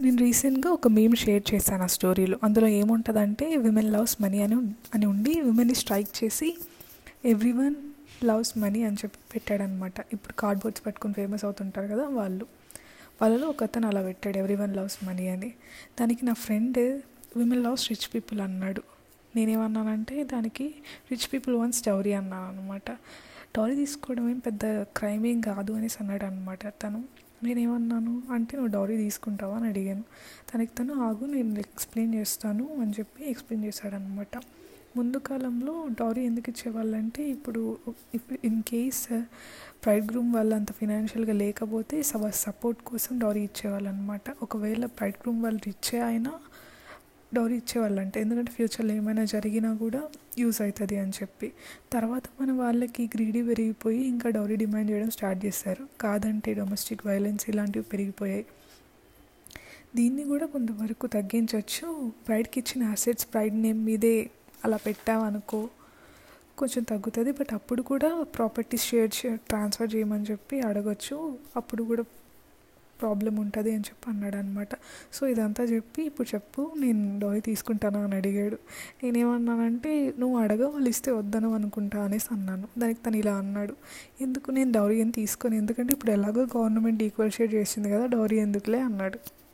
నేను రీసెంట్గా ఒక మేము షేర్ చేశాను ఆ స్టోరీలో. అందులో ఏముంటుందంటే విమెన్ లవ్స్ మనీ అని అని ఉండి విమెన్ని స్ట్రైక్ చేసి ఎవ్రీ వన్ లవ్స్ మనీ అని చెప్పి పెట్టాడనమాట. ఇప్పుడు కార్డ్బోర్డ్స్ పట్టుకుని ఫేమస్ అవుతుంటారు కదా వాళ్ళు. వాళ్ళలో ఒక అతను అలా పెట్టాడు ఎవ్రీ వన్ లవ్స్ మనీ అని. దానికి నా friend women loves rich people అన్నాడు. నేనేమన్నానంటే దానికి రిచ్ పీపుల్ వన్స్ డౌరీ అన్నాను అనమాట డౌరీ తీసుకోవడం ఏం పెద్ద క్రైమ్ ఏం కాదు అనేసి అన్నాడు అనమాట తను నేనేమన్నాను? అంటే నువ్వు డౌరీ తీసుకుంటావా అని అడిగాను. తనకి తను ఆగు నేను ఎక్స్ప్లెయిన్ చేస్తాను అని చెప్పి ఎక్స్ప్లెయిన్ చేశాడనమాట ముందు కాలంలో డౌరీ ఎందుకు ఇచ్చేవాళ్ళంటే ఇప్పుడు ఇప్పుడు ఇన్ కేస్ బ్రైడ్ గ్రూమ్ వాళ్ళు అంత ఫినాన్షియల్గా లేకపోతే సపోర్ట్ కోసం డౌరీ ఇచ్చేవాళ్ళు అనమాట ఒకవేళ బ్రైడ్ గ్రూమ్ వాళ్ళు రిచ్ అయినా డౌరీ ఇచ్చేవాళ్ళు అంటే ఎందుకంటే ఫ్యూచర్లో ఏమైనా జరిగినా కూడా యూస్ అవుతుంది అని చెప్పి. తర్వాత మన వాళ్ళకి గ్రీడీ పెరిగిపోయి ఇంకా డౌరీ డిమాండ్ చేయడం స్టార్ట్ చేశారు. కాదంటే డొమెస్టిక్ వైలెన్స్ ఇలాంటివి పెరిగిపోయాయి. దీన్ని కూడా కొంతవరకు తగ్గించవచ్చు బ్రైడ్కి ఇచ్చిన అసెట్స్ బ్రైడ్ నేమ్ మీదే అలా పెట్టామనుకో కొంచెం తగ్గుతుంది. బట్ అప్పుడు కూడా ప్రాపర్టీ షేర్ ట్రాన్స్ఫర్ చేయమని చెప్పి అడగచ్చు. అప్పుడు కూడా ప్రాబ్లం ఉంటుంది అని చెప్పి అన్నాడు అనమాట సో ఇదంతా చెప్పి ఇప్పుడు చెప్పు నేను డౌరీ తీసుకుంటానా అని అడిగాడు. నేనేమన్నానంటే నువ్వు అడగ వాళ్ళు ఇస్తే వద్దను అనుకుంటా అనేసి అన్నాను. దానికి తను ఇలా అన్నాడు. ఎందుకు? నేను డౌరీ ఏం తీసుకొని ఎందుకంటే ఇప్పుడు ఎలాగో గవర్నమెంట్ ఈక్వల్ షేర్ చేసింది కదా డౌరీ ఎందుకులే? అన్నాడు.